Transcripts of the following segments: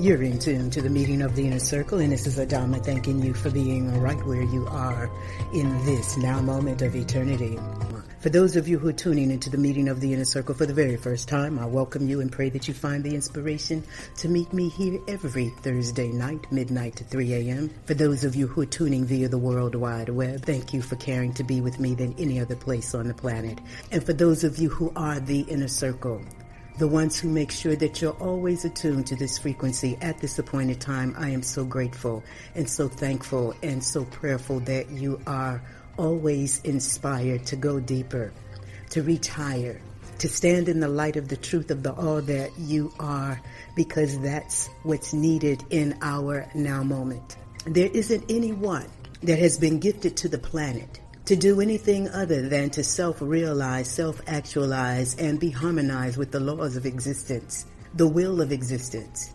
You're in tune to the meeting of the inner circle, and this is Adama thanking you for being right where you are in this now moment of eternity. For those of you who are tuning into the meeting of the inner circle for the very first time, I welcome you and pray that you find the inspiration to meet me here every Thursday night, midnight to 3 a.m. For those of you who are tuning via the World Wide Web, thank you for caring to be with me than any other place on the planet. And for those of you who are the inner circle, the ones who make sure that you're always attuned to this frequency at this appointed time. I am so grateful and so thankful and so prayerful that you are always inspired to go deeper, to reach higher, to stand in the light of the truth of the all that you are, because that's what's needed in our now moment. There isn't anyone that has been gifted to the planet to do anything other than to self-realize, self-actualize, and be harmonized with the laws of existence, the will of existence,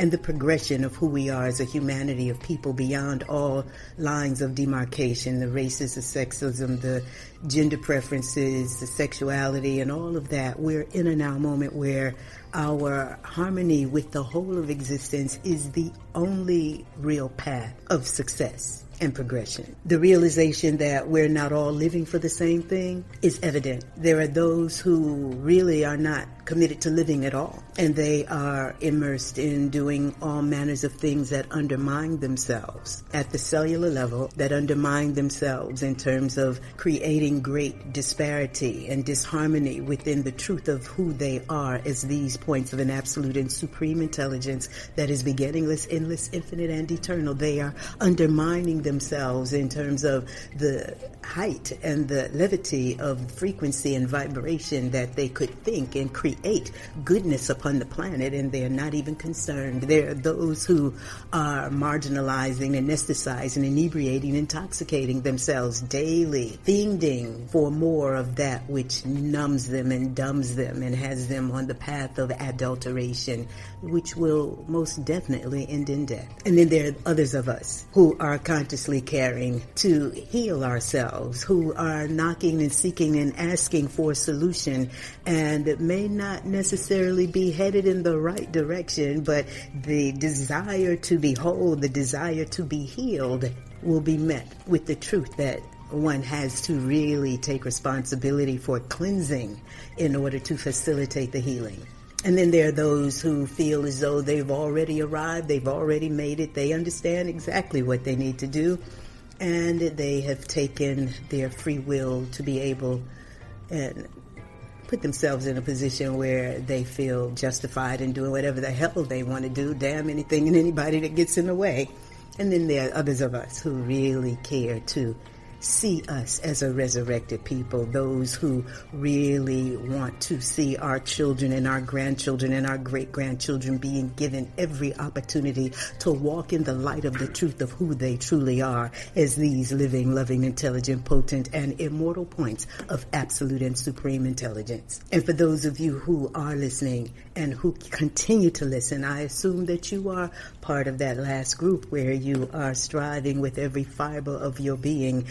and the progression of who we are as a humanity of people beyond all lines of demarcation, the races, the sexism, the gender preferences, the sexuality, and all of that. We're in a now moment where our harmony with the whole of existence is the only real path of success and progression. The realization that we're not all living for the same thing is evident. There are those who really are not committed to living at all, and they are immersed in doing all manners of things that undermine themselves at the cellular level, that undermine themselves in terms of creating great disparity and disharmony within the truth of who they are as these points of an absolute and supreme intelligence that is beginningless, endless, infinite, and eternal. They are undermining themselves in terms of the height and the levity of frequency and vibration that they could think and create goodness upon the planet and they're not even concerned. There are those who are marginalizing, anesthetizing, inebriating, intoxicating themselves daily, fiending for more of that which numbs them and dumbs them and has them on the path of adulteration, which will most definitely end in death. And then there are others of us who are consciously caring to heal ourselves, who are knocking and seeking and asking for a solution and may not necessarily be headed in the right direction, but the desire to be whole, the desire to be healed will be met with the truth that one has to really take responsibility for cleansing in order to facilitate the healing. And then there are those who feel as though they've already arrived, they've already made it, they understand exactly what they need to do, and they have taken their free will to be able and put themselves in a position where they feel justified in doing whatever the hell they want to do, damn anything and anybody that gets in the way. And then there are others of us who really care to see us as a resurrected people, those who really want to see our children and our grandchildren and our great grandchildren being given every opportunity to walk in the light of the truth of who they truly are as these living, loving, intelligent, potent, and immortal points of absolute and supreme intelligence. And for those of you who are listening and who continue to listen, I assume that you are part of that last group where you are striving with every fiber of your being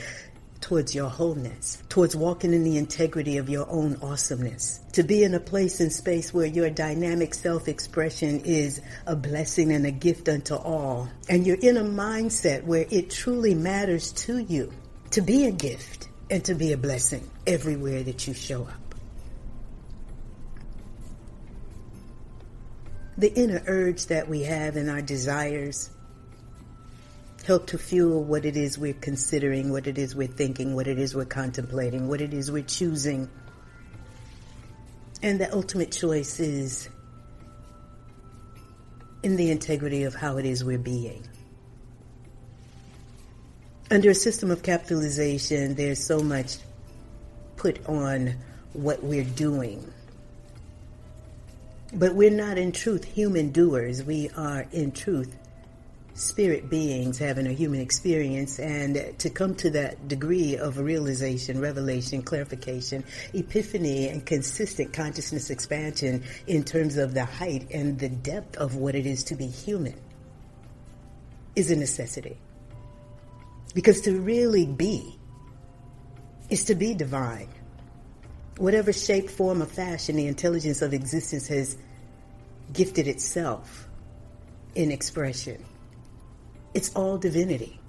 towards your wholeness, towards walking in the integrity of your own awesomeness, to be in a place and space where your dynamic self-expression is a blessing and a gift unto all. And you're in a mindset where it truly matters to you to be a gift and to be a blessing everywhere that you show up. The inner urge that we have in our desires help to fuel what it is we're considering, what it is we're thinking, what it is we're contemplating, what it is we're choosing. And the ultimate choice is in the integrity of how it is we're being. Under a system of capitalization, there's so much put on what we're doing. But we're not in truth human doers. We are in truth spirit beings having a human experience and to come to that degree of realization, revelation, clarification, epiphany, and consistent consciousness expansion in terms of the height and the depth of what it is to be human is a necessity. Because to really be is to be divine. Whatever shape, form, or fashion the intelligence of existence has gifted itself in expression. It's all divinity.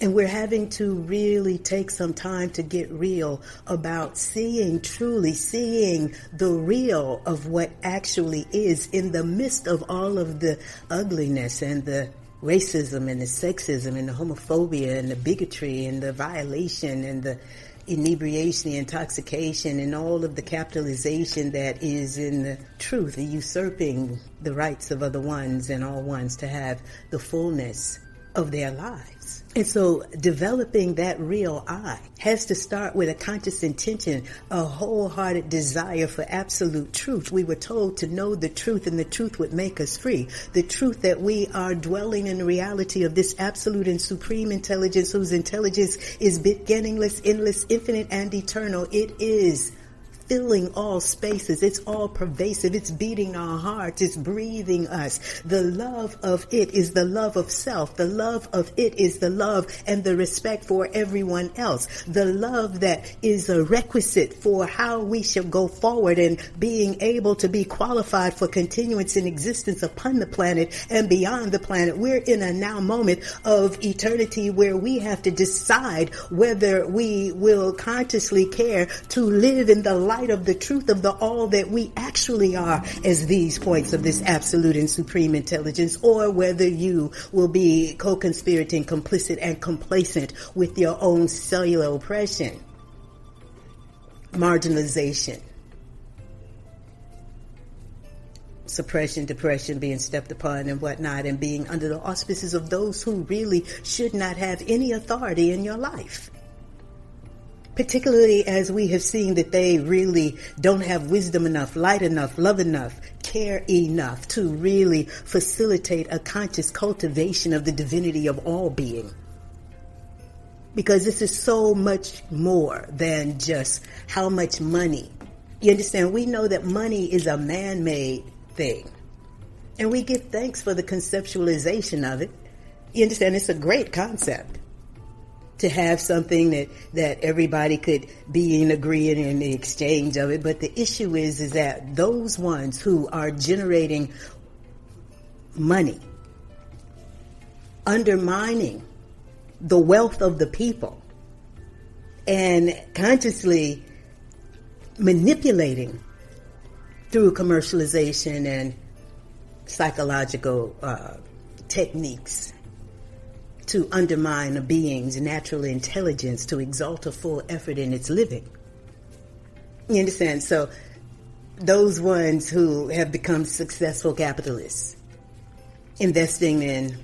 And we're having to really take some time to get real about seeing, truly seeing the real of what actually is in the midst of all of the ugliness and the racism and the sexism and the homophobia and the bigotry and the violation and the inebriation, the intoxication, and all of the capitalization that is in the truth, usurping the rights of other ones and all ones to have the fullness of their lives. And so developing that real I has to start with a conscious intention, a wholehearted desire for absolute truth. We were told to know the truth and the truth would make us free. The truth that we are dwelling in the reality of this absolute and supreme intelligence whose intelligence is beginningless, endless, infinite, and eternal. It is filling all spaces. It's all pervasive. It's beating our hearts. It's breathing us. The love of it is the love of self. The love of it is the love and the respect for everyone else. The love that is a requisite for how we shall go forward and being able to be qualified for continuance in existence upon the planet and beyond the planet. We're in a now moment of eternity where we have to decide whether we will consciously care to live in the light light of the truth of the all that we actually are as these points of this absolute and supreme intelligence, or whether you will be co-conspirating, complicit, and complacent with your own cellular oppression, marginalization, suppression, depression, being stepped upon and whatnot, and being under the auspices of those who really should not have any authority in your life particularly as we have seen that they really don't have wisdom enough, light enough, love enough, care enough to really facilitate a conscious cultivation of the divinity of all being. Because this is so much more than just how much money. You understand? We know that money is a man-made thing. And we give thanks for the conceptualization of it. You understand? It's a great concept to have something that, that everybody could be in agreement in the exchange of it. But the issue is, is that those ones who are generating money, undermining the wealth of the people, and consciously manipulating through commercialization and psychological uh, techniques to undermine a being's natural intelligence to exalt a full effort in its living. You understand? So those ones who have become successful capitalists, investing in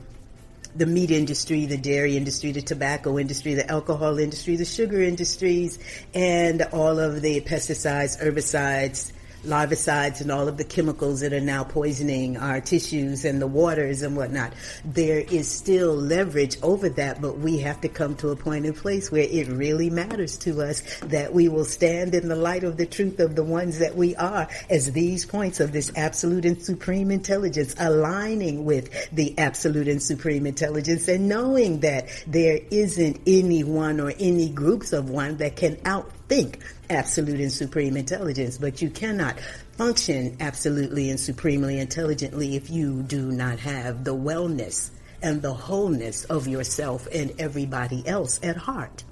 the meat industry, the dairy industry, the tobacco industry, the alcohol industry, the sugar industries, and all of the pesticides, herbicides, larvicides and all of the chemicals that are now poisoning our tissues and the waters and whatnot. There is still leverage over that, but we have to come to a point in place where it really matters to us that we will stand in the light of the truth of the ones that we are as these points of this absolute and supreme intelligence aligning with the absolute and supreme intelligence and knowing that there isn't any one or any groups of one that can outthink absolute and supreme intelligence, but you cannot function absolutely and supremely intelligently if you do not have the wellness and the wholeness of yourself and everybody else at heart.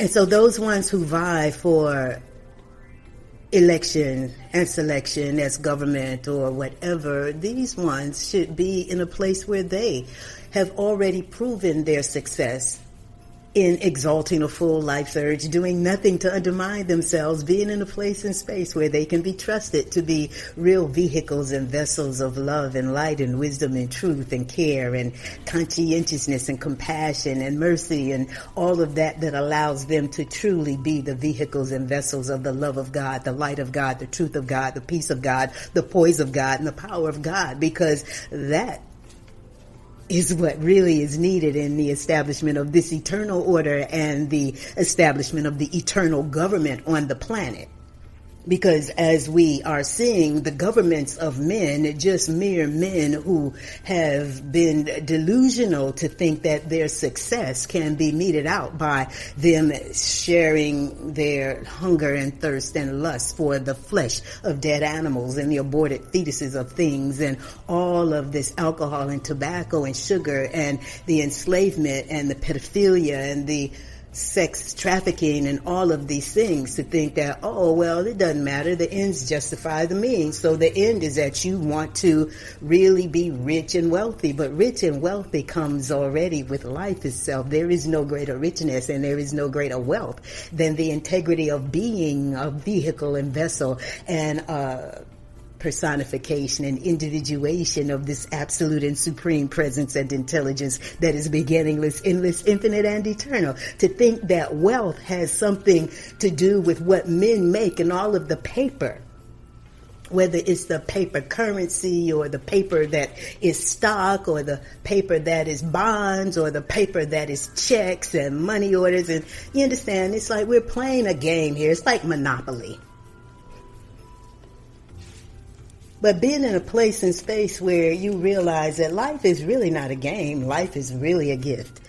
And so those ones who vie for election and selection as government or whatever, these ones should be in a place where they have already proven their success in exalting a full life surge, doing nothing to undermine themselves, being in a place and space where they can be trusted to be real vehicles and vessels of love and light and wisdom and truth and care and conscientiousness and compassion and mercy and all of that that allows them to truly be the vehicles and vessels of the love of God, the light of God, the truth of God, the peace of God, the poise of God, and the power of God, because that is what really is needed in the establishment of this eternal order and the establishment of the eternal government on the planet. Because as we are seeing, the governments of men, just mere men who have been delusional to think that their success can be meted out by them sharing their hunger and thirst and lust for the flesh of dead animals and the aborted fetuses of things and all of this alcohol and tobacco and sugar and the enslavement and the pedophilia and the sex trafficking and all of these things to think that, oh, well, it doesn't matter. The ends justify the means. So the end is that you want to really be rich and wealthy, but rich and wealthy comes already with life itself. There is no greater richness and there is no greater wealth than the integrity of being a vehicle and vessel and, uh, personification and individuation of this absolute and supreme presence and intelligence that is beginningless, endless, infinite, and eternal. To think that wealth has something to do with what men make and all of the paper whether it's the paper currency or the paper that is stock or the paper that is bonds or the paper that is checks and money orders. And you understand, it's like we're playing a game here. It's like Monopoly. But being in a place and space where you realize that life is really not a game, life is really a gift.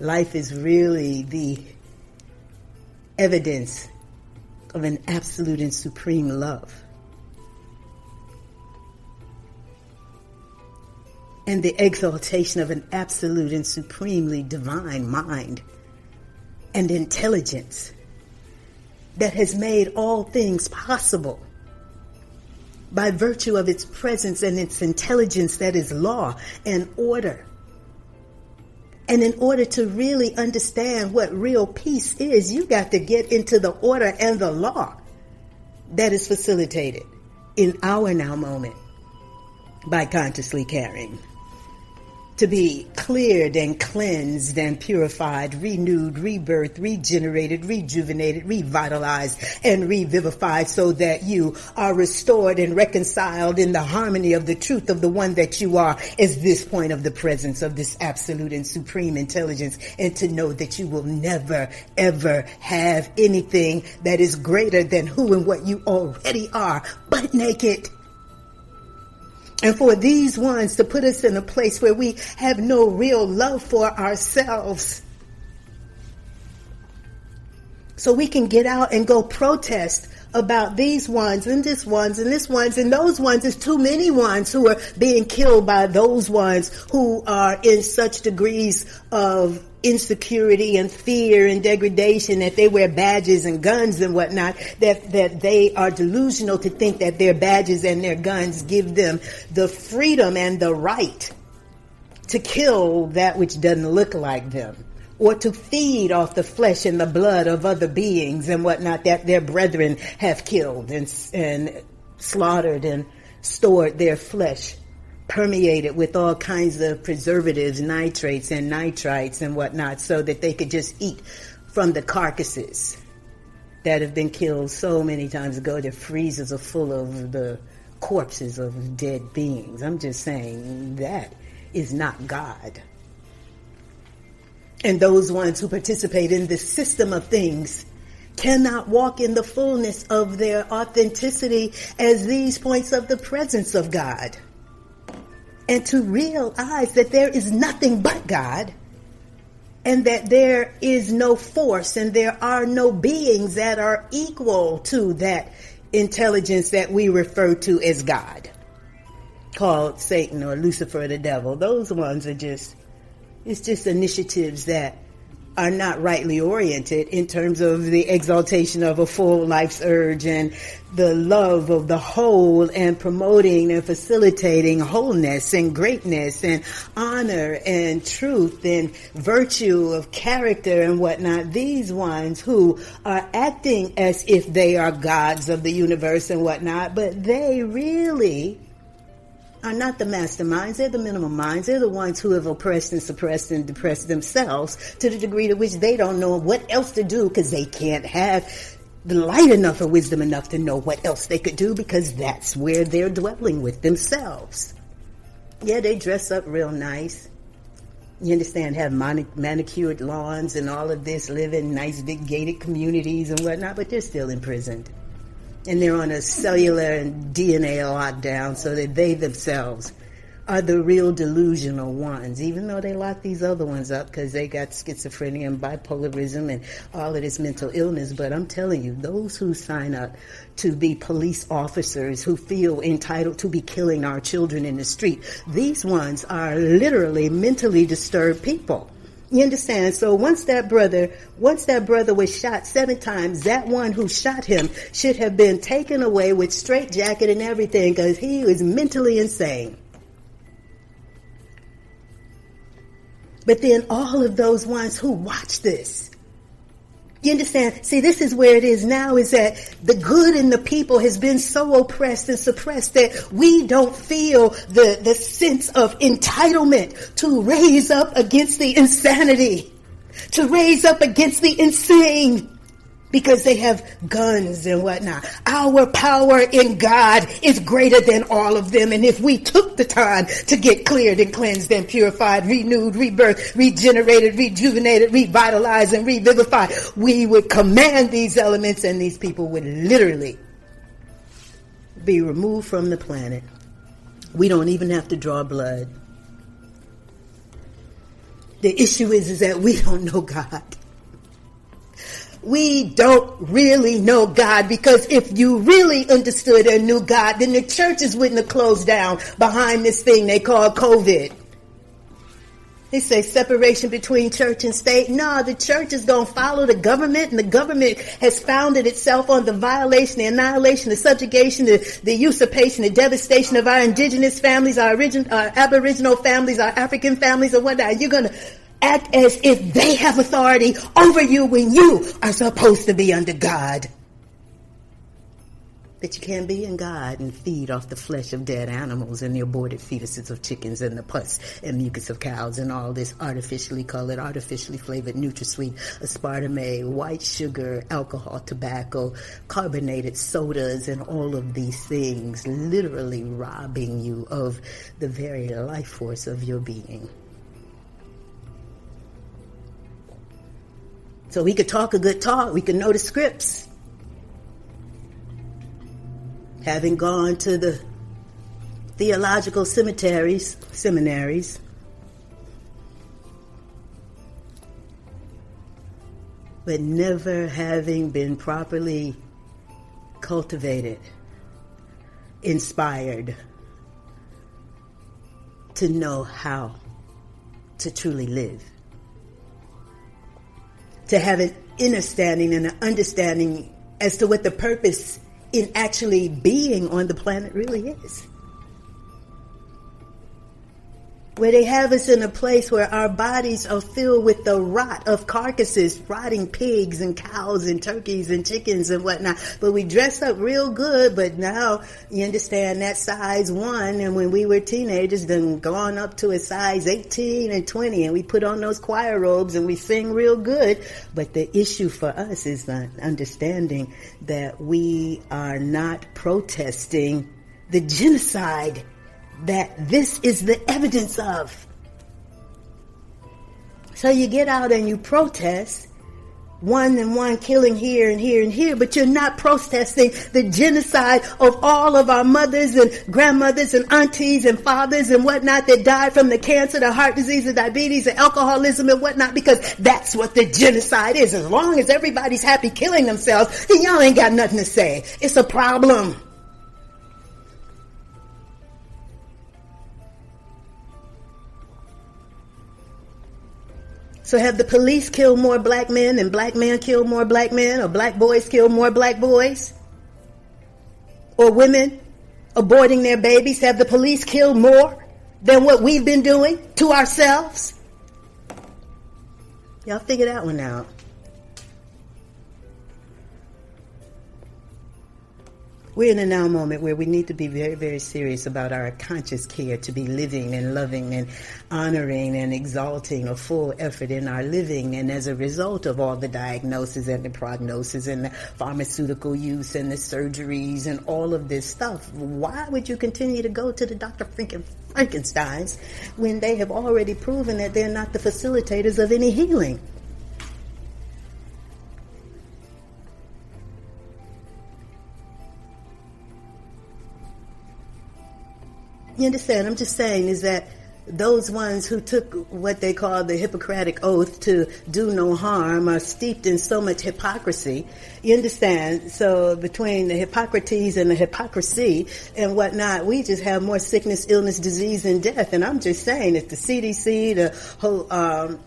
Life is really the evidence of an absolute and supreme love. And the exaltation of an absolute and supremely divine mind and intelligence that has made all things possible by virtue of its presence and its intelligence that is law and order. And in order to really understand what real peace is, you got to get into the order and the law that is facilitated in our now moment by consciously caring to be cleared and cleansed and purified, renewed, rebirthed, regenerated, rejuvenated, revitalized, and revivified so that you are restored and reconciled in the harmony of the truth of the one that you are is this point of the presence of this absolute and supreme intelligence and to know that you will never ever have anything that is greater than who and what you already are, but naked. And for these ones to put us in a place where we have no real love for ourselves. So we can get out and go protest about these ones and this ones and this ones and those ones. There's too many ones who are being killed by those ones who are in such degrees of insecurity and fear and degradation that they wear badges and guns and whatnot that that they are delusional to think that their badges and their guns give them the freedom and the right to kill that which doesn't look like them or to feed off the flesh and the blood of other beings and whatnot that their brethren have killed and and slaughtered and stored their flesh permeated with all kinds of preservatives, nitrates and nitrites and whatnot so that they could just eat from the carcasses that have been killed so many times ago. Their freezers are full of the corpses of dead beings. I'm just saying that is not God. And those ones who participate in this system of things cannot walk in the fullness of their authenticity as these points of the presence of God and to realize that there is nothing but God and that there is no force and there are no beings that are equal to that intelligence that we refer to as God, called Satan or Lucifer the devil. Those ones are just, it's just initiatives that are not rightly oriented in terms of the exaltation of a full life's urge and the love of the whole and promoting and facilitating wholeness and greatness and honor and truth and virtue of character and whatnot. These ones who are acting as if they are gods of the universe and whatnot, but they really are not the masterminds. They're the minimum minds. They're the ones who have oppressed and suppressed and depressed themselves to the degree to which they don't know what else to do because they can't have the light enough or wisdom enough to know what else they could do because that's where they're dwelling with themselves. Yeah, they dress up real nice. You understand, have manic- manicured lawns and all of this, live in nice big gated communities and whatnot, but they're still imprisoned and they're on a cellular and DNA lockdown so that they themselves are the real delusional ones, even though they lock these other ones up because they got schizophrenia and bipolarism and all of this mental illness. But I'm telling you, those who sign up to be police officers who feel entitled to be killing our children in the street, these ones are literally mentally disturbed people. You understand? So once that brother, once that brother was shot seven times, that one who shot him should have been taken away with straitjacket and everything because he was mentally insane. But then all of those ones who watch this, you understand? See, this is where it is now is that the good in the people has been so oppressed and suppressed that we don't feel the, the sense of entitlement to raise up against the insanity, to raise up against the insane because they have guns and whatnot. Our power in God is greater than all of them. And if we took the time to get cleared and cleansed and purified, renewed, rebirthed, regenerated, rejuvenated, revitalized, and revivified, we would command these elements and these people would literally be removed from the planet. We don't even have to draw blood. The issue is, is that we don't know God we don't really know God because if you really understood and knew God, then the churches wouldn't have closed down behind this thing they call COVID. They say separation between church and state. No, the church is going to follow the government and the government has founded itself on the violation, the annihilation, the subjugation, the, the usurpation, the devastation of our indigenous families, our, origin, our aboriginal families, our African families and whatnot. You're going to act as if they have authority over you when you are supposed to be under God. But you can't be in God and feed off the flesh of dead animals and the aborted fetuses of chickens and the pus and mucus of cows and all this artificially colored, artificially flavored NutraSweet, aspartame, white sugar, alcohol, tobacco, carbonated sodas, and all of these things literally robbing you of the very life force of your being. So we could talk a good talk. We could know the scripts. Having gone to the theological cemeteries, seminaries, but never having been properly cultivated, inspired to know how to truly live to have an understanding and an understanding as to what the purpose in actually being on the planet really is where they have us in a place where our bodies are filled with the rot of carcasses, rotting pigs and cows and turkeys and chickens and whatnot. But we dress up real good, but now you understand that size one. And when we were teenagers, then gone up to a size 18 and 20 and we put on those choir robes and we sing real good. But the issue for us is the understanding that we are not protesting the genocide that this is the evidence of. So you get out and you protest one and one killing here and here and here, but you're not protesting the genocide of all of our mothers and grandmothers and aunties and fathers and whatnot that died from the cancer, the heart disease, the diabetes, the alcoholism and whatnot, because that's what the genocide is. As long as everybody's happy killing themselves, then y'all ain't got nothing to say. It's a problem. So have the police killed more black men and black men killed more black men or black boys killed more black boys? Or women aborting their babies? Have the police killed more than what we've been doing to ourselves? Y'all figure that one out. We're in a now moment where we need to be very, very serious about our conscious care to be living and loving and honoring and exalting a full effort in our living. And as a result of all the diagnosis and the prognosis and the pharmaceutical use and the surgeries and all of this stuff, why would you continue to go to the Dr. Frankensteins when they have already proven that they're not the facilitators of any healing? You understand? I'm just saying is that those ones who took what they call the Hippocratic oath to do no harm are steeped in so much hypocrisy. You understand? So between the Hippocrates and the hypocrisy and whatnot, we just have more sickness, illness, disease, and death. And I'm just saying if the CDC, the whole, um,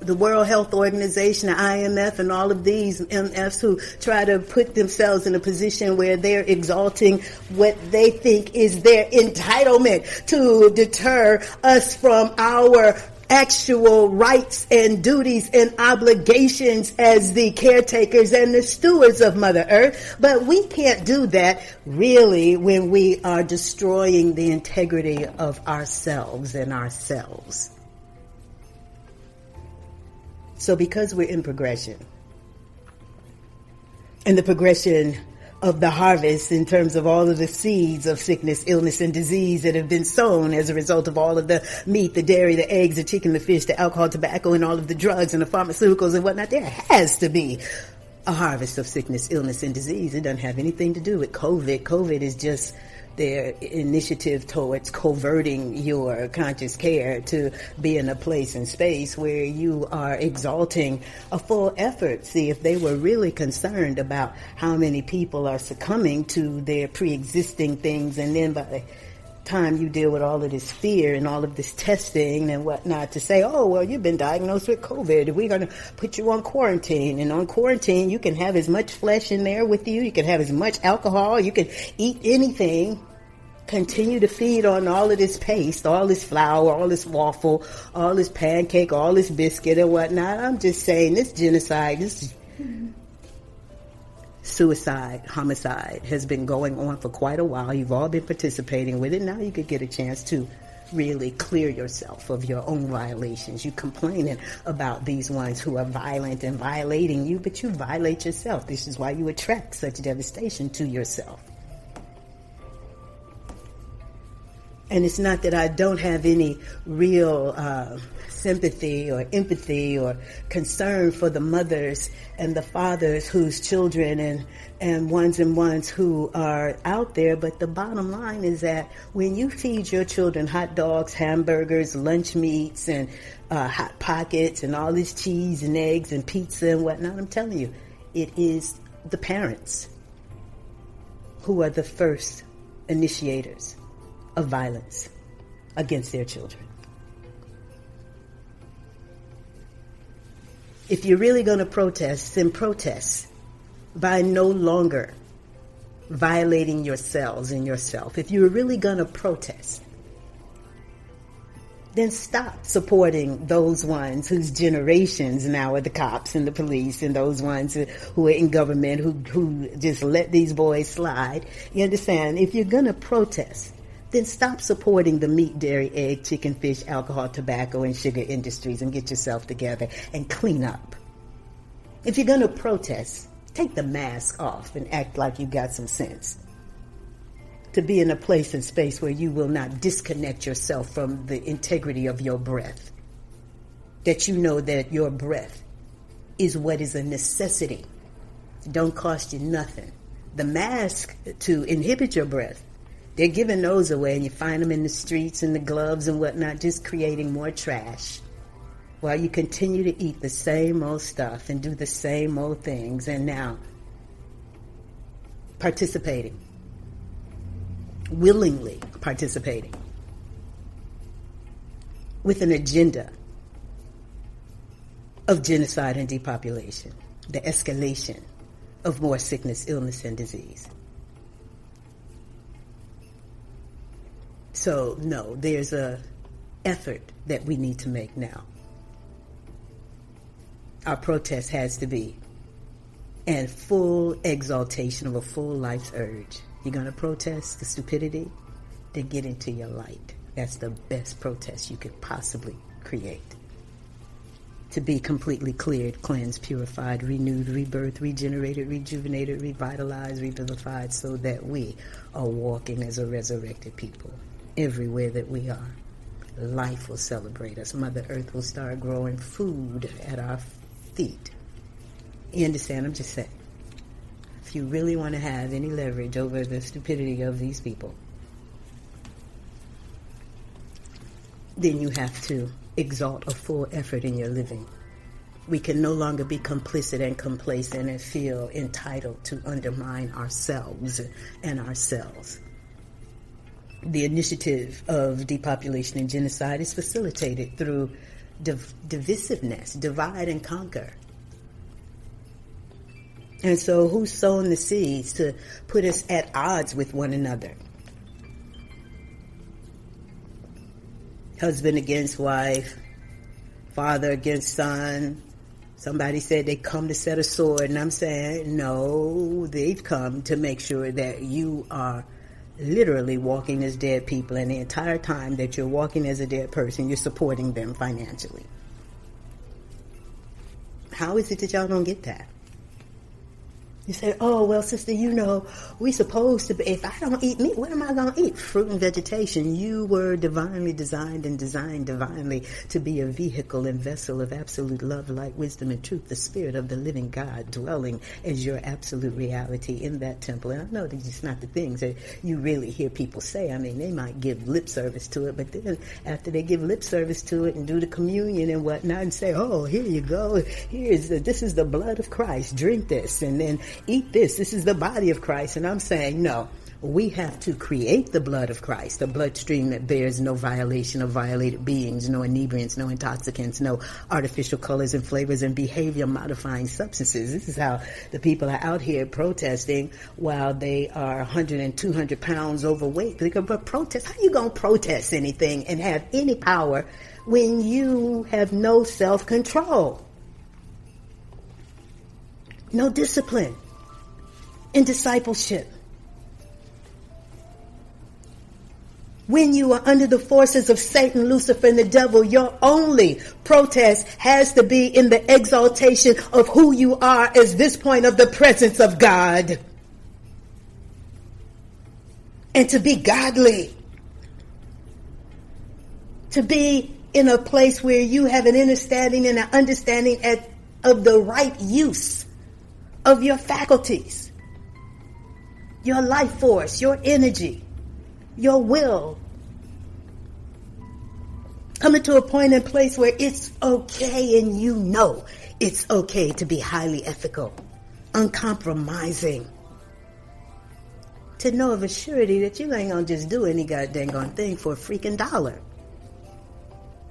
the World Health Organization, the IMF, and all of these MFs who try to put themselves in a position where they're exalting what they think is their entitlement to deter us from our actual rights and duties and obligations as the caretakers and the stewards of Mother Earth. But we can't do that really when we are destroying the integrity of ourselves and ourselves. So because we're in progression, and the progression of the harvest in terms of all of the seeds of sickness, illness, and disease that have been sown as a result of all of the meat, the dairy, the eggs, the chicken, the fish, the alcohol, tobacco, and all of the drugs and the pharmaceuticals and whatnot. There has to be a harvest of sickness, illness, and disease. It doesn't have anything to do with COVID. COVID is just their initiative towards coverting your conscious care to be in a place and space where you are exalting a full effort. See, if they were really concerned about how many people are succumbing to their pre-existing things and then by the time you deal with all of this fear and all of this testing and whatnot to say, oh, well, you've been diagnosed with COVID. We're going to put you on quarantine. And on quarantine, you can have as much flesh in there with you. You can have as much alcohol. You can eat anything. Continue to feed on all of this paste, all this flour, all this waffle, all this pancake, all this biscuit and whatnot. I'm just saying this genocide, this suicide, homicide has been going on for quite a while. You've all been participating with it. Now you could get a chance to really clear yourself of your own violations. You complaining about these ones who are violent and violating you, but you violate yourself. This is why you attract such devastation to yourself. And it's not that I don't have any real uh, sympathy or empathy or concern for the mothers and the fathers whose children and, and ones and ones who are out there. But the bottom line is that when you feed your children hot dogs, hamburgers, lunch meats, and uh, hot pockets, and all this cheese and eggs and pizza and whatnot, I'm telling you, it is the parents who are the first initiators of violence against their children. If you're really going to protest, then protest by no longer violating yourselves and yourself. If you're really going to protest, then stop supporting those ones whose generations now are the cops and the police and those ones who are in government who, who just let these boys slide. You understand? If you're going to protest, then stop supporting the meat, dairy, egg, chicken, fish, alcohol, tobacco, and sugar industries and get yourself together and clean up. If you're going to protest, take the mask off and act like you got some sense. To be in a place and space where you will not disconnect yourself from the integrity of your breath. That you know that your breath is what is a necessity. Don't cost you nothing. The mask to inhibit your breath they're giving those away, and you find them in the streets and the gloves and whatnot, just creating more trash. While you continue to eat the same old stuff and do the same old things, and now participating, willingly participating with an agenda of genocide and depopulation, the escalation of more sickness, illness, and disease. So no, there's a effort that we need to make now. Our protest has to be and full exaltation of a full life's urge. You're going to protest the stupidity? Then get into your light. That's the best protest you could possibly create. To be completely cleared, cleansed, purified, renewed, rebirthed, regenerated, rejuvenated, revitalized, revivified, so that we are walking as a resurrected people everywhere that we are. Life will celebrate us. Mother Earth will start growing food at our feet. You understand? I'm just saying. If you really want to have any leverage over the stupidity of these people, then you have to exalt a full effort in your living. We can no longer be complicit and complacent and feel entitled to undermine ourselves and ourselves. The initiative of depopulation and genocide is facilitated through div- divisiveness, divide and conquer. And so, who's sown the seeds to put us at odds with one another? Husband against wife, father against son. Somebody said they come to set a sword, and I'm saying, no, they've come to make sure that you are literally walking as dead people, and the entire time that you're walking as a dead person, you're supporting them financially. How is it that y'all don't get that? You say, oh, well, sister, you know, we supposed to be, if I don't eat meat, what am I going to eat? Fruit and vegetation. You were divinely designed and designed divinely to be a vehicle and vessel of absolute love, light, wisdom, and truth, the spirit of the living God dwelling as your absolute reality in that temple. And I know these are not the things that you really hear people say. I mean, they might give lip service to it, but then after they give lip service to it and do the communion and whatnot and say, oh, here you go. Here's the, this is the blood of Christ. Drink this. And then eat this. This is the body of Christ. And I'm saying, no, we have to create the blood of Christ, the bloodstream that bears no violation of violated beings, no inebriants, no intoxicants, no artificial colors and flavors and behavior modifying substances. This is how the people are out here protesting while they are 100 and 200 pounds overweight. But protest, how you going to protest anything and have any power when you have no self control? No discipline in discipleship. When you are under the forces of Satan, Lucifer, and the devil, your only protest has to be in the exaltation of who you are as this point of the presence of God. And to be godly. To be in a place where you have an understanding and an understanding at, of the right use of your faculties your life force, your energy, your will. Coming to a point and place where it's okay and you know it's okay to be highly ethical, uncompromising. To know of a surety that you ain't gonna just do any goddamn on thing for a freaking dollar.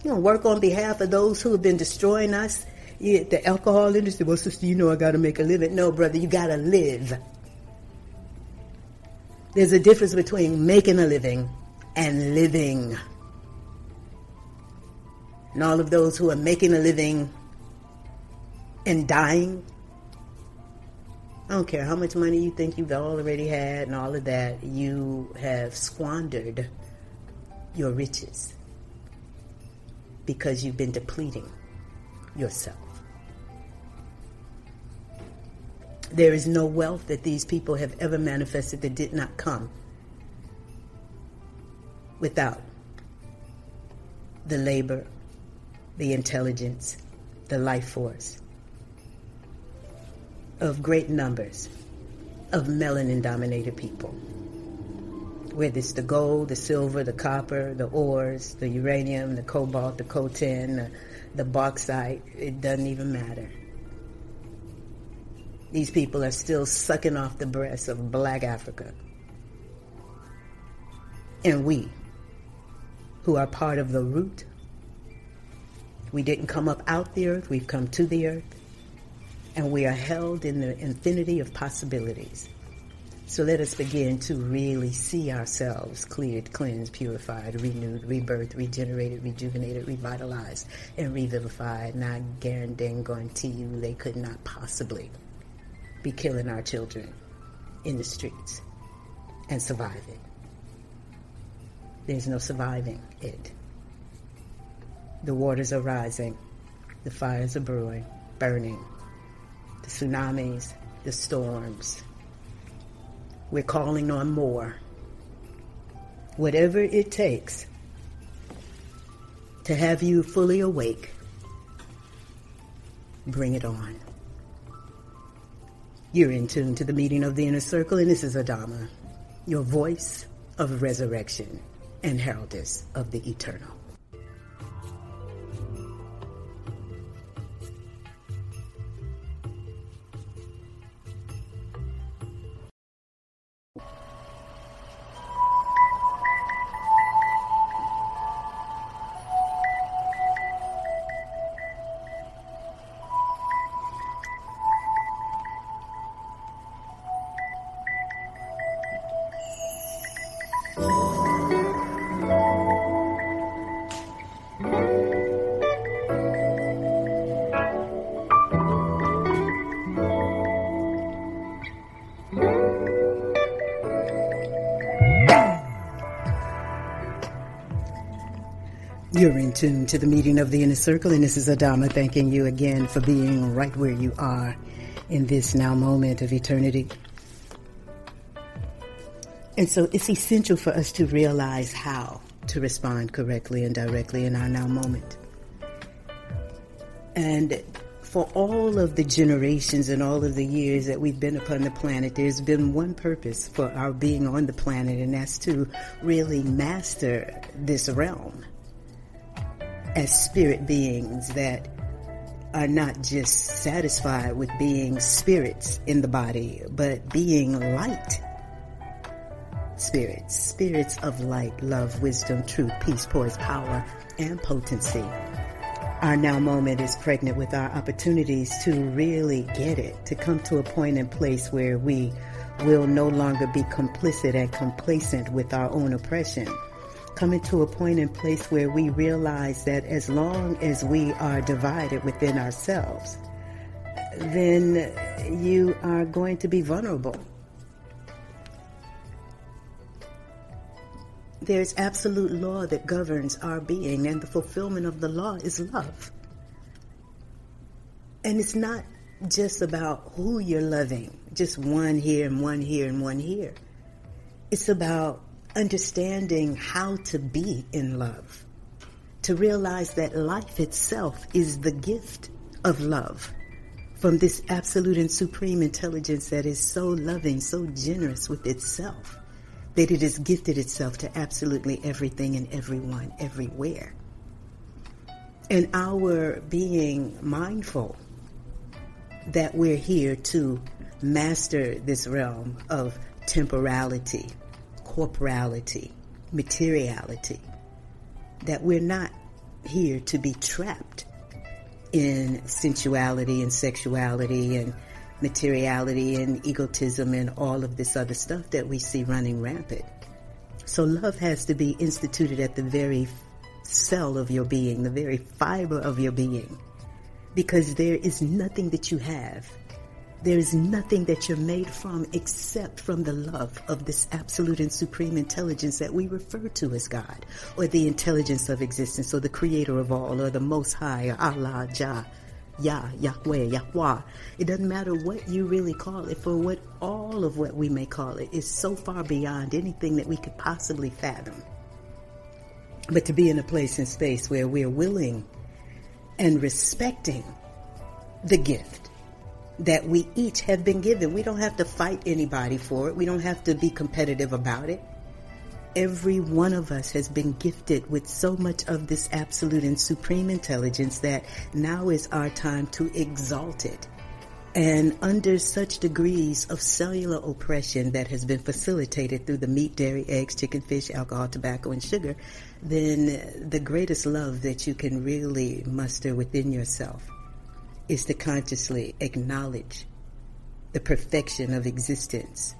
You know, work on behalf of those who have been destroying us. Yeah, the alcohol industry. Well, sister, you know I gotta make a living. No, brother, you gotta live. There's a difference between making a living and living. And all of those who are making a living and dying, I don't care how much money you think you've already had and all of that, you have squandered your riches because you've been depleting yourself. There is no wealth that these people have ever manifested that did not come without the labor, the intelligence, the life force of great numbers of melanin dominated people. Whether it's the gold, the silver, the copper, the ores, the uranium, the cobalt, the coltan, the, the bauxite, it doesn't even matter. These people are still sucking off the breasts of black Africa. And we, who are part of the root, we didn't come up out the earth, we've come to the earth, and we are held in the infinity of possibilities. So let us begin to really see ourselves cleared, cleansed, purified, renewed, rebirthed, regenerated, rejuvenated, revitalized, and revivified. And I guarantee you they could not possibly be killing our children in the streets and surviving. There's no surviving it. The waters are rising, the fires are brewing, burning, the tsunamis, the storms. We're calling on more. Whatever it takes to have you fully awake, bring it on. You're in tune to the meeting of the inner circle, and this is Adama, your voice of resurrection and heraldess of the eternal. You're in tune to the meeting of the inner circle, and this is Adama thanking you again for being right where you are in this now moment of eternity. And so it's essential for us to realize how to respond correctly and directly in our now moment. And for all of the generations and all of the years that we've been upon the planet, there's been one purpose for our being on the planet, and that's to really master this realm as spirit beings that are not just satisfied with being spirits in the body, but being light spirits, spirits of light, love, wisdom, truth, peace, poise, power, and potency. Our now moment is pregnant with our opportunities to really get it, to come to a point and place where we will no longer be complicit and complacent with our own oppression. Coming to a point and place where we realize that as long as we are divided within ourselves, then you are going to be vulnerable There's absolute law that governs our being, and the fulfillment of the law is love. And it's not just about who you're loving, just one here and one here and one here. It's about understanding how to be in love, to realize that life itself is the gift of love from this absolute and supreme intelligence that is so loving, so generous with itself that it has gifted itself to absolutely everything and everyone, everywhere. And our being mindful that we're here to master this realm of temporality, corporality, materiality, that we're not here to be trapped in sensuality and sexuality and materiality and egotism and all of this other stuff that we see running rampant. So love has to be instituted at the very cell of your being, the very fiber of your being. Because there is nothing that you have. There is nothing that you're made from except from the love of this absolute and supreme intelligence that we refer to as God, or the intelligence of existence, or the creator of all, or the most high, or Allah, Jah, Yah, Yahweh, Yahweh. It doesn't matter what you really call it, for what all of what we may call it is so far beyond anything that we could possibly fathom. But to be in a place and space where we're willing and respecting the gift that we each have been given. We don't have to fight anybody for it. We don't have to be competitive about it every one of us has been gifted with so much of this absolute and supreme intelligence that now is our time to exalt it. And under such degrees of cellular oppression that has been facilitated through the meat, dairy, eggs, chicken, fish, alcohol, tobacco, and sugar, then the greatest love that you can really muster within yourself is to consciously acknowledge the perfection of existence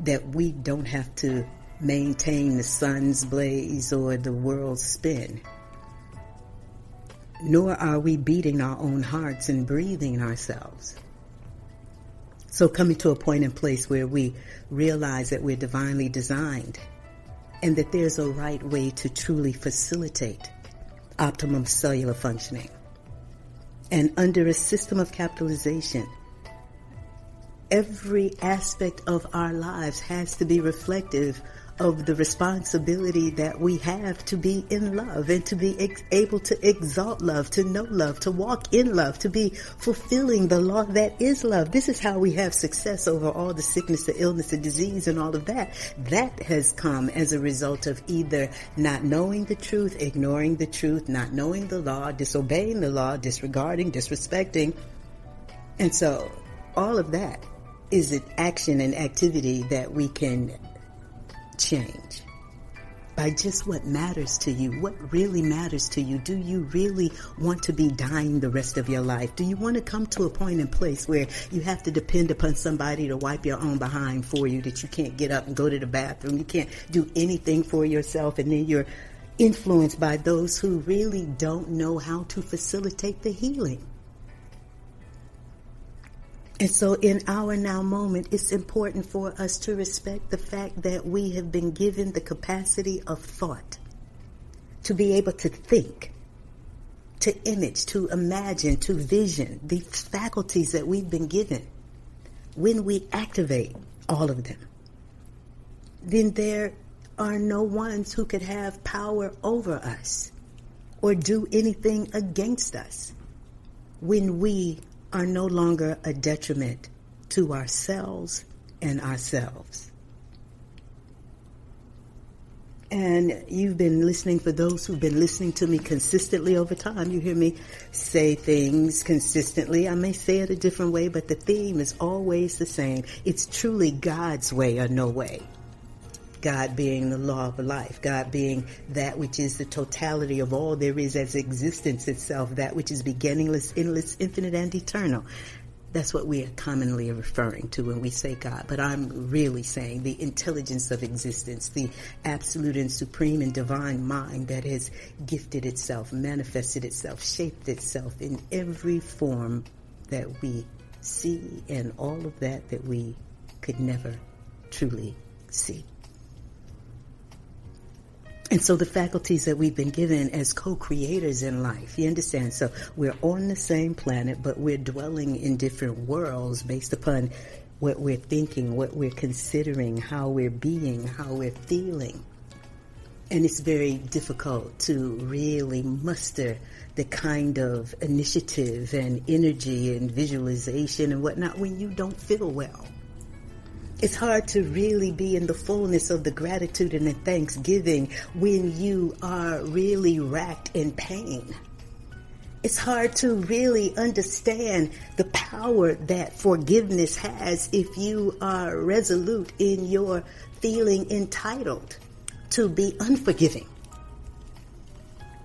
that we don't have to maintain the sun's blaze or the world's spin. Nor are we beating our own hearts and breathing ourselves. So coming to a point and place where we realize that we're divinely designed and that there's a right way to truly facilitate optimum cellular functioning. And under a system of capitalization, every aspect of our lives has to be reflective of the responsibility that we have to be in love and to be ex- able to exalt love, to know love, to walk in love, to be fulfilling the law that is love. This is how we have success over all the sickness, the illness, the disease, and all of that. That has come as a result of either not knowing the truth, ignoring the truth, not knowing the law, disobeying the law, disregarding, disrespecting. And so all of that is an action and activity that we can change by just what matters to you, what really matters to you. Do you really want to be dying the rest of your life? Do you want to come to a point and place where you have to depend upon somebody to wipe your own behind for you, that you can't get up and go to the bathroom, you can't do anything for yourself, and then you're influenced by those who really don't know how to facilitate the healing? And so in our now moment, it's important for us to respect the fact that we have been given the capacity of thought to be able to think, to image, to imagine, to vision, these faculties that we've been given, when we activate all of them, then there are no ones who could have power over us or do anything against us. When we are no longer a detriment to ourselves and ourselves. And you've been listening, for those who've been listening to me consistently over time, you hear me say things consistently. I may say it a different way, but the theme is always the same. It's truly God's way or no way. God being the law of life, God being that which is the totality of all there is as existence itself, that which is beginningless, endless, infinite, and eternal. That's what we are commonly referring to when we say God. But I'm really saying the intelligence of existence, the absolute and supreme and divine mind that has gifted itself, manifested itself, shaped itself in every form that we see and all of that that we could never truly see. And so the faculties that we've been given as co-creators in life, you understand? So we're on the same planet, but we're dwelling in different worlds based upon what we're thinking, what we're considering, how we're being, how we're feeling. And it's very difficult to really muster the kind of initiative and energy and visualization and whatnot when you don't feel well it's hard to really be in the fullness of the gratitude and the thanksgiving when you are really racked in pain. It's hard to really understand the power that forgiveness has if you are resolute in your feeling entitled to be unforgiving.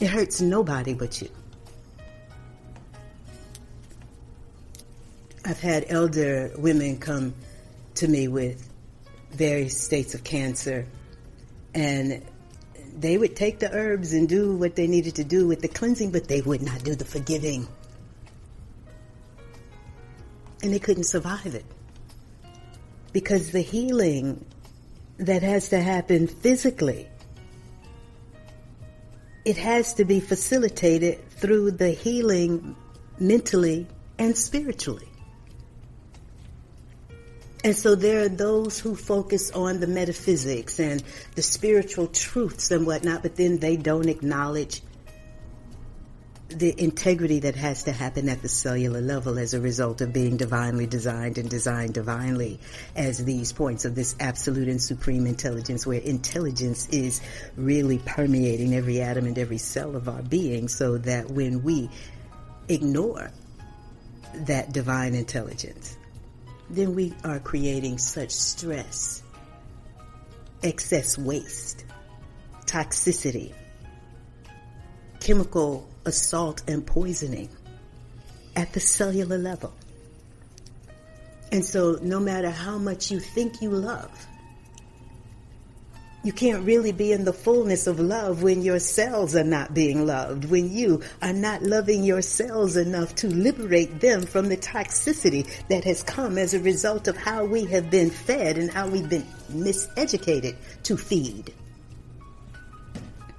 It hurts nobody but you. I've had elder women come to me with various states of cancer. And they would take the herbs and do what they needed to do with the cleansing, but they would not do the forgiving. And they couldn't survive it. Because the healing that has to happen physically, it has to be facilitated through the healing mentally and spiritually. And so there are those who focus on the metaphysics and the spiritual truths and whatnot, but then they don't acknowledge the integrity that has to happen at the cellular level as a result of being divinely designed and designed divinely as these points of this absolute and supreme intelligence where intelligence is really permeating every atom and every cell of our being so that when we ignore that divine intelligence, then we are creating such stress, excess waste, toxicity, chemical assault and poisoning at the cellular level. And so no matter how much you think you love, you can't really be in the fullness of love when your cells are not being loved, when you are not loving your cells enough to liberate them from the toxicity that has come as a result of how we have been fed and how we've been miseducated to feed.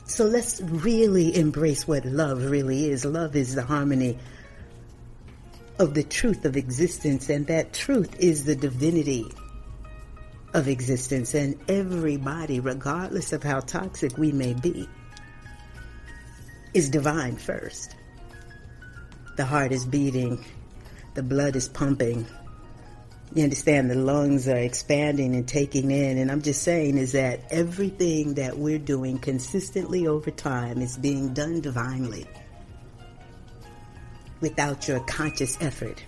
So let's really embrace what love really is. Love is the harmony of the truth of existence, and that truth is the divinity of existence and everybody, regardless of how toxic we may be, is divine first. The heart is beating, the blood is pumping. You understand the lungs are expanding and taking in. And I'm just saying is that everything that we're doing consistently over time is being done divinely without your conscious effort.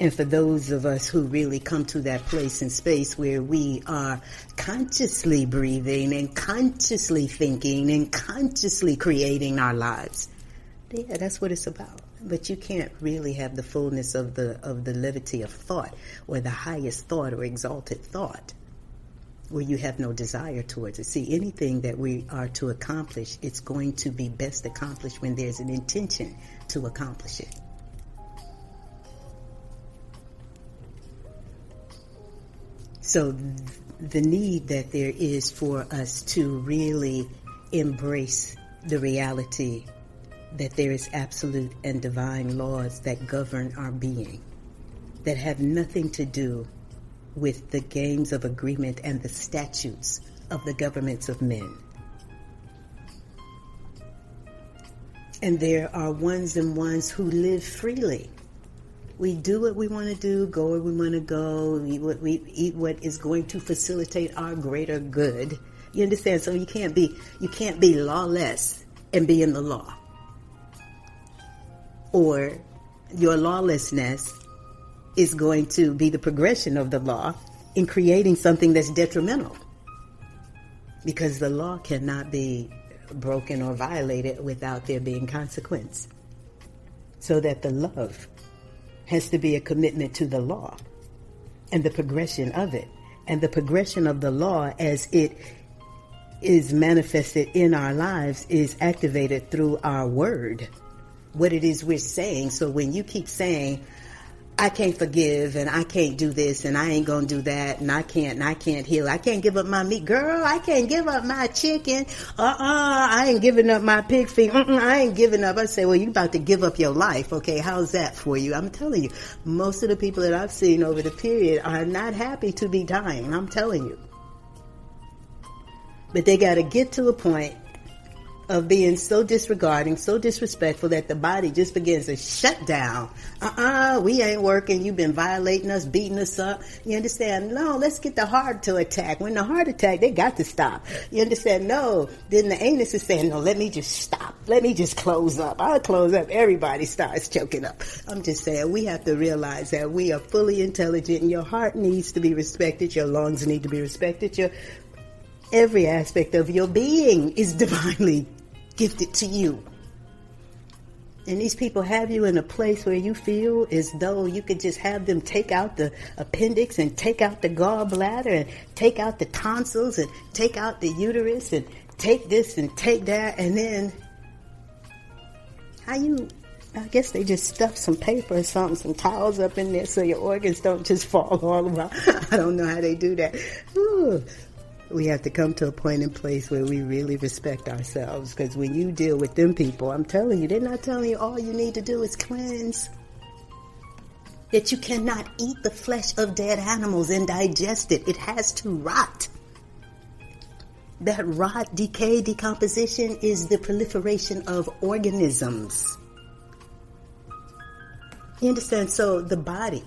And for those of us who really come to that place and space where we are consciously breathing and consciously thinking and consciously creating our lives, yeah, that's what it's about. But you can't really have the fullness of the of the levity of thought or the highest thought or exalted thought where you have no desire towards it. See, anything that we are to accomplish, it's going to be best accomplished when there's an intention to accomplish it. So the need that there is for us to really embrace the reality that there is absolute and divine laws that govern our being that have nothing to do with the games of agreement and the statutes of the governments of men. And there are ones and ones who live freely. We do what we want to do, go where we want to go, eat what we eat what is going to facilitate our greater good. You understand? So you can't be you can't be lawless and be in the law. Or your lawlessness is going to be the progression of the law in creating something that's detrimental. Because the law cannot be broken or violated without there being consequence. So that the love has to be a commitment to the law and the progression of it. And the progression of the law as it is manifested in our lives is activated through our word. What it is we're saying. So when you keep saying, I can't forgive and I can't do this and I ain't gonna do that and I can't and I can't heal. I can't give up my meat. Girl, I can't give up my chicken. Uh-uh, I ain't giving up my pig feet. Uh-uh, I ain't giving up. I say, well, you about to give up your life. Okay, how's that for you? I'm telling you, most of the people that I've seen over the period are not happy to be dying. I'm telling you. But they gotta get to a point of being so disregarding, so disrespectful that the body just begins to shut down. Uh-uh, we ain't working. You've been violating us, beating us up. You understand? No, let's get the heart to attack. When the heart attack, they got to stop. You understand? No. Then the anus is saying, no, let me just stop. Let me just close up. I'll close up. Everybody starts choking up. I'm just saying we have to realize that we are fully intelligent and your heart needs to be respected. Your lungs need to be respected. Your every aspect of your being is divinely gifted to you. And these people have you in a place where you feel as though you could just have them take out the appendix and take out the gallbladder and take out the tonsils and take out the uterus and take this and take that and then how you I guess they just stuff some paper or something, some towels up in there so your organs don't just fall all around. I don't know how they do that. Ooh we have to come to a point in place where we really respect ourselves. Because when you deal with them people, I'm telling you, they're not telling you all you need to do is cleanse. That you cannot eat the flesh of dead animals and digest it. It has to rot. That rot, decay, decomposition is the proliferation of organisms. You understand? So the body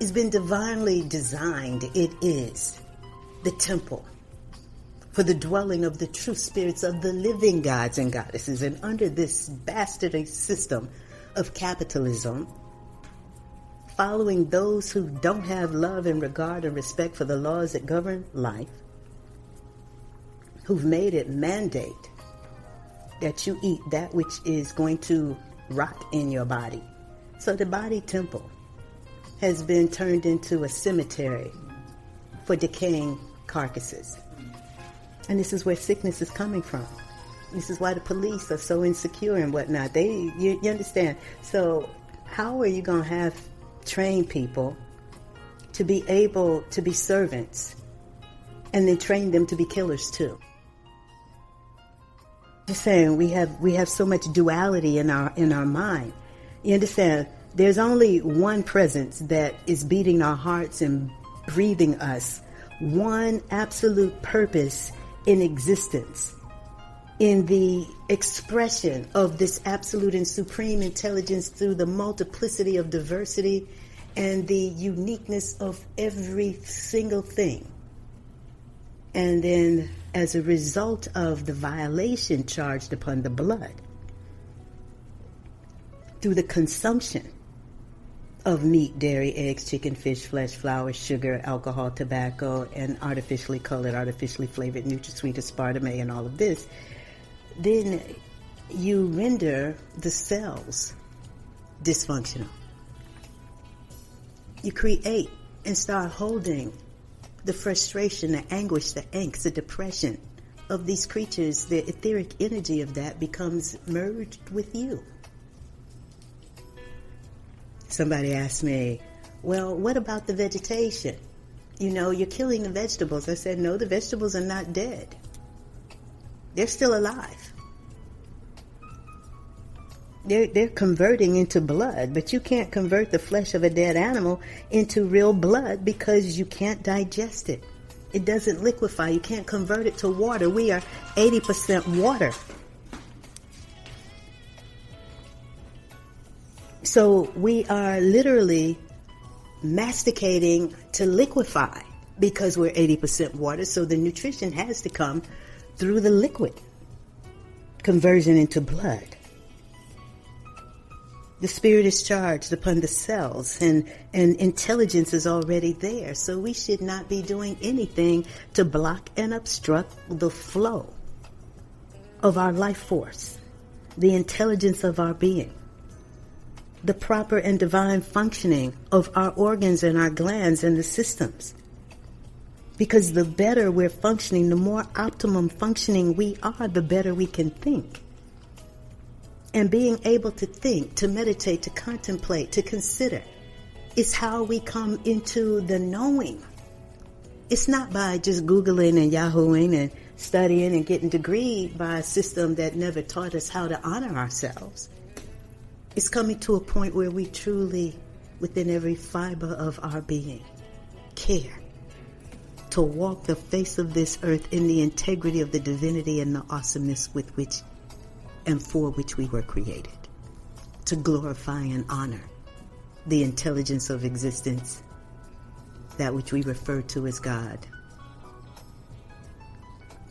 has been divinely designed. It is the temple for the dwelling of the true spirits of the living gods and goddesses. And under this bastardized system of capitalism, following those who don't have love and regard and respect for the laws that govern life, who've made it mandate that you eat that which is going to rot in your body. So the body temple has been turned into a cemetery for decaying carcasses. And this is where sickness is coming from. This is why the police are so insecure and whatnot. They, you, you understand? So, how are you going to have trained people to be able to be servants and then train them to be killers too? Just saying, we have we have so much duality in our in our mind. You understand? There's only one presence that is beating our hearts and breathing us one absolute purpose in existence, in the expression of this absolute and supreme intelligence through the multiplicity of diversity and the uniqueness of every single thing. And then, as a result of the violation charged upon the blood, through the consumption of meat, dairy, eggs, chicken, fish, flesh, flour, sugar, alcohol, tobacco, and artificially colored, artificially flavored NutraSweet, aspartame, and all of this, then you render the cells dysfunctional. You create and start holding the frustration, the anguish, the angst, the depression of these creatures. The etheric energy of that becomes merged with you. Somebody asked me, well, what about the vegetation? You know, you're killing the vegetables. I said, no, the vegetables are not dead. They're still alive. They're, they're converting into blood, but you can't convert the flesh of a dead animal into real blood because you can't digest it. It doesn't liquefy. You can't convert it to water. We are 80% water. So we are literally masticating to liquefy because we're 80% water. So the nutrition has to come through the liquid conversion into blood. The spirit is charged upon the cells and, and intelligence is already there. So we should not be doing anything to block and obstruct the flow of our life force, the intelligence of our being, the proper and divine functioning of our organs and our glands and the systems. Because the better we're functioning, the more optimum functioning we are, the better we can think and being able to think, to meditate, to contemplate, to consider is how we come into the knowing. It's not by just Googling and Yahooing and studying and getting degree by a system that never taught us how to honor ourselves. It's coming to a point where we truly, within every fiber of our being, care to walk the face of this earth in the integrity of the divinity and the awesomeness with which and for which we were created, to glorify and honor the intelligence of existence, that which we refer to as God,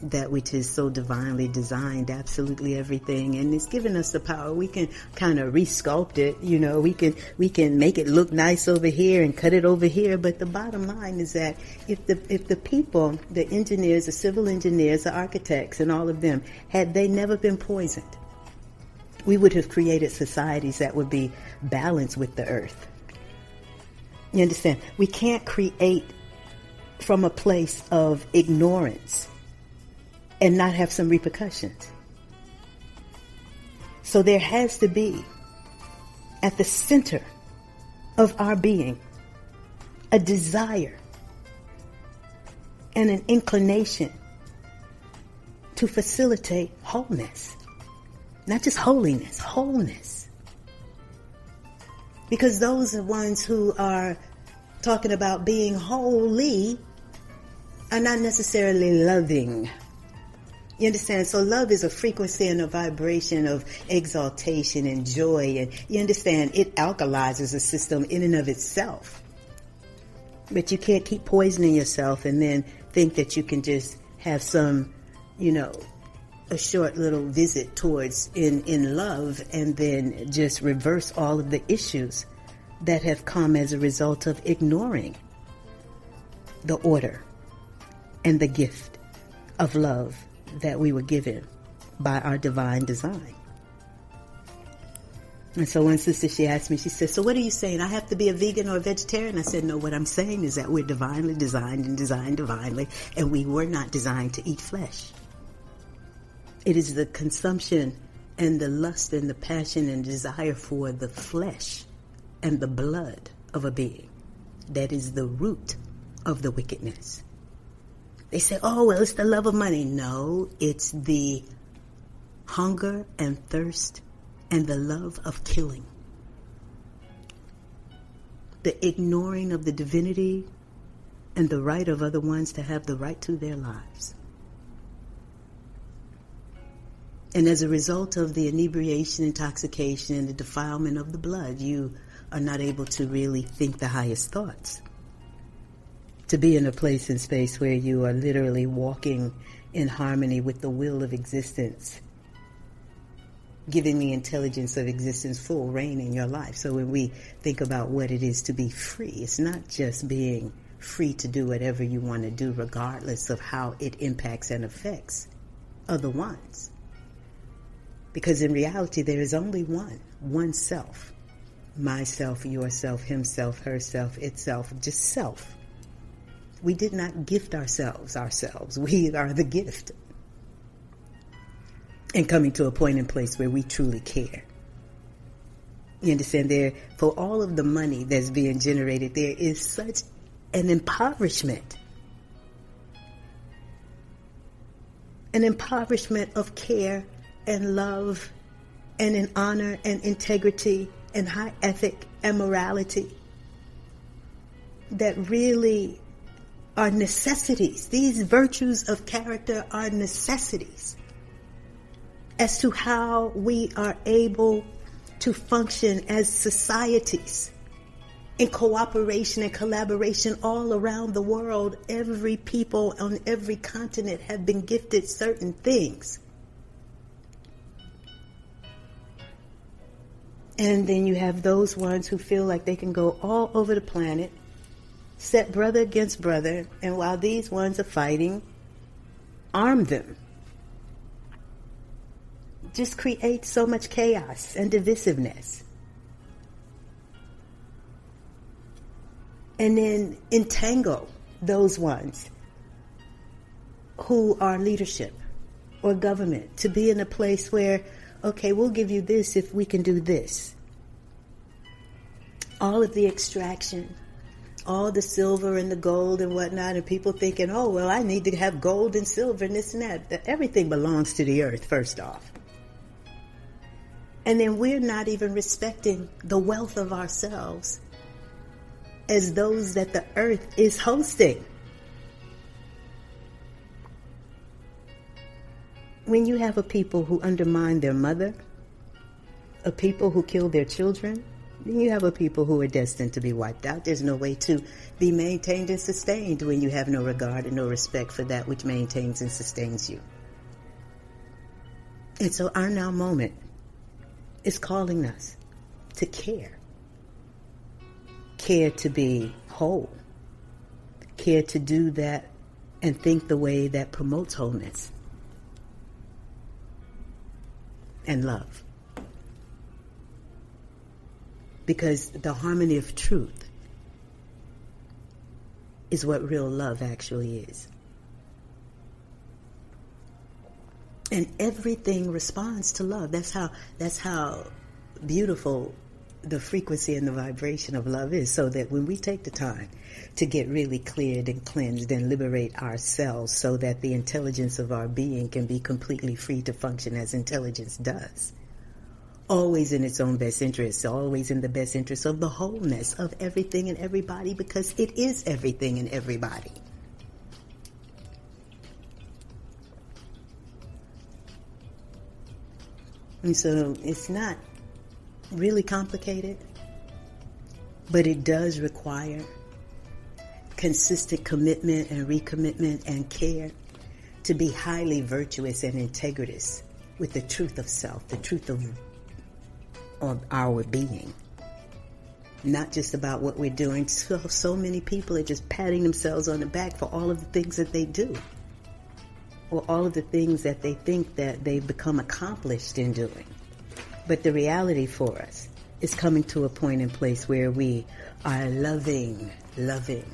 that which is so divinely designed, absolutely everything, and it's given us the power. We can kind of resculpt it, you know, we can, we can make it look nice over here and cut it over here, but the bottom line is that if the, if the people, the engineers, the civil engineers, the architects, and all of them, had they never been poisoned, we would have created societies that would be balanced with the earth. You understand? We can't create from a place of ignorance and not have some repercussions. So there has to be at the center of our being a desire and an inclination to facilitate wholeness. Not just holiness, wholeness. Because those are ones who are talking about being holy are not necessarily loving. You understand? So love is a frequency and a vibration of exaltation and joy. And you understand it alkalizes a system in and of itself. But you can't keep poisoning yourself and then think that you can just have some, you know, a short little visit towards in, in love and then just reverse all of the issues that have come as a result of ignoring the order and the gift of love that we were given by our divine design. And so one sister, she asked me, she said, so what are you saying? I have to be a vegan or a vegetarian? I said, no, what I'm saying is that we're divinely designed and designed divinely, and we were not designed to eat flesh. It is the consumption and the lust and the passion and desire for the flesh and the blood of a being that is the root of the wickedness. They say, oh, well, it's the love of money. No, it's the hunger and thirst and the love of killing. The ignoring of the divinity and the right of other ones to have the right to their lives. And as a result of the inebriation, intoxication, and the defilement of the blood, you are not able to really think the highest thoughts. To be in a place and space where you are literally walking in harmony with the will of existence, giving the intelligence of existence full reign in your life. So when we think about what it is to be free, it's not just being free to do whatever you want to do, regardless of how it impacts and affects other ones. Because in reality, there is only one, one self. Myself, yourself, himself, herself, itself, just self. We did not gift ourselves ourselves. We are the gift. And coming to a point and place where we truly care. You understand there, for all of the money that's being generated, there is such an impoverishment. An impoverishment of care and love and in honor and integrity and high ethic and morality that really are necessities. These virtues of character are necessities as to how we are able to function as societies in cooperation and collaboration all around the world. Every people on every continent have been gifted certain things. And then you have those ones who feel like they can go all over the planet, set brother against brother, and while these ones are fighting, arm them. Just create so much chaos and divisiveness. And then entangle those ones who are leadership or government to be in a place where okay, we'll give you this if we can do this. All of the extraction, all the silver and the gold and whatnot, and people thinking, oh, well, I need to have gold and silver and this and that. Everything belongs to the earth, first off. And then we're not even respecting the wealth of ourselves as those that the earth is hosting. when you have a people who undermine their mother, a people who kill their children, you have a people who are destined to be wiped out. There's no way to be maintained and sustained when you have no regard and no respect for that which maintains and sustains you. And so our now moment is calling us to care. Care to be whole. Care to do that and think the way that promotes wholeness and love. Because the harmony of truth is what real love actually is. And everything responds to love. That's how that's how beautiful the frequency and the vibration of love is so that when we take the time to get really cleared and cleansed and liberate ourselves so that the intelligence of our being can be completely free to function as intelligence does. Always in its own best interest, always in the best interest of the wholeness of everything and everybody because it is everything and everybody. And so it's not really complicated, but it does require consistent commitment and recommitment and care to be highly virtuous and integritous with the truth of self, the truth of, of our being. Not just about what we're doing. So, so many people are just patting themselves on the back for all of the things that they do. Or all of the things that they think that they've become accomplished in doing. But the reality for us is coming to a point in place where we are loving, loving,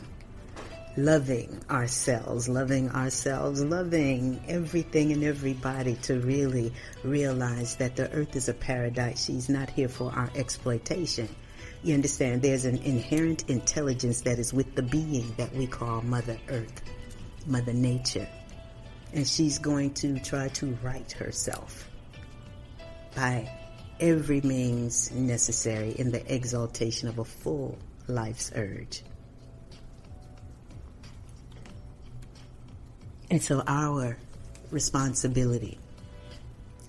loving ourselves, loving ourselves, loving everything and everybody to really realize that the earth is a paradise. She's not here for our exploitation. You understand? There's an inherent intelligence that is with the being that we call Mother Earth, Mother Nature. And she's going to try to right herself by every means necessary in the exaltation of a full life's urge. And so our responsibility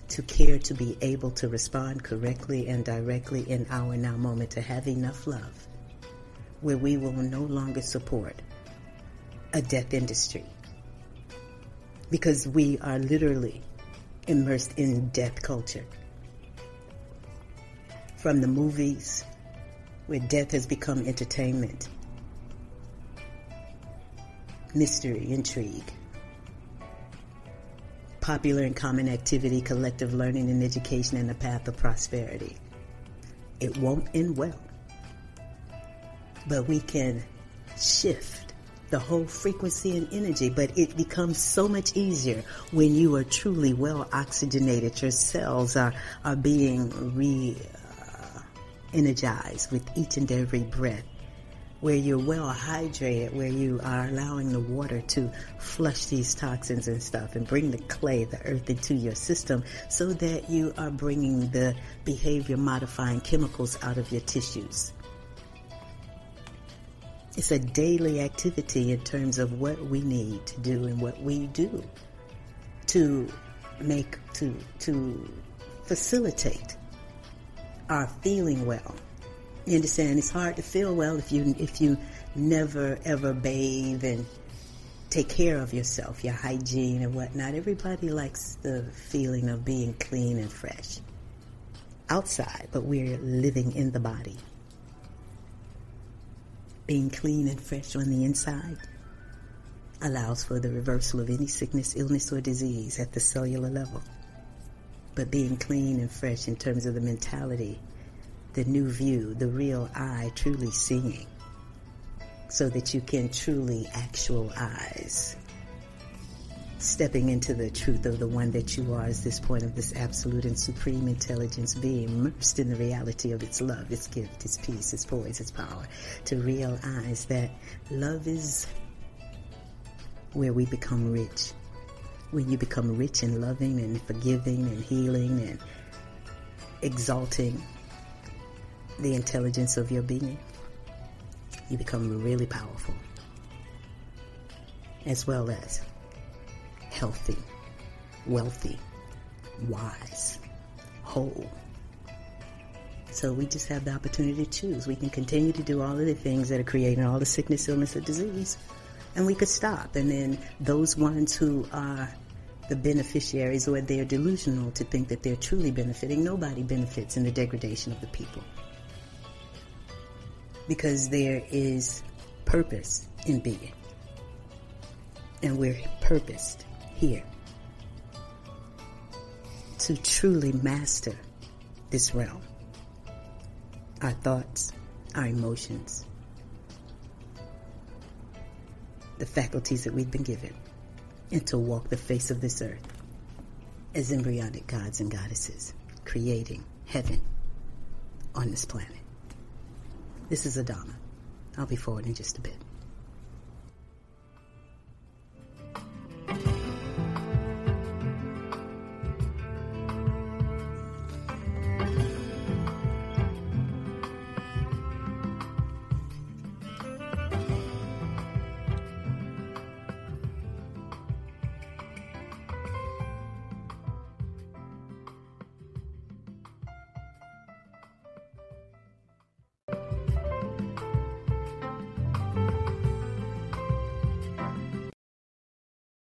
to care to be able to respond correctly and directly in our now moment to have enough love where we will no longer support a death industry. Because we are literally immersed in death culture. From the movies where death has become entertainment, mystery, intrigue, popular and common activity, collective learning and education, and the path of prosperity. It won't end well, but we can shift the whole frequency and energy, but it becomes so much easier when you are truly well oxygenated. Your cells are, are being re, uh, energized with each and every breath where you're well hydrated, where you are allowing the water to flush these toxins and stuff and bring the clay, the earth into your system so that you are bringing the behavior modifying chemicals out of your tissues. It's a daily activity in terms of what we need to do and what we do to make, to, to facilitate our feeling well you understand? It's hard to feel well if you if you never ever bathe and take care of yourself, your hygiene and whatnot. Everybody likes the feeling of being clean and fresh outside, but we're living in the body. Being clean and fresh on the inside allows for the reversal of any sickness, illness, or disease at the cellular level. But being clean and fresh in terms of the mentality the new view, the real eye truly seeing, so that you can truly actualize stepping into the truth of the one that you are as this point of this absolute and supreme intelligence being immersed in the reality of its love, its gift, its peace, its poise, its power, to realize that love is where we become rich. When you become rich in loving and forgiving and healing and exalting the intelligence of your being, you become really powerful, as well as healthy, wealthy, wise, whole. So we just have the opportunity to choose. We can continue to do all of the things that are creating all the sickness, illness, or disease, and we could stop. And then those ones who are the beneficiaries or they're delusional to think that they're truly benefiting, nobody benefits in the degradation of the people because there is purpose in being. And we're purposed here to truly master this realm. Our thoughts, our emotions, the faculties that we've been given, and to walk the face of this earth as embryonic gods and goddesses, creating heaven on this planet. This is Adama. I'll be forward in just a bit.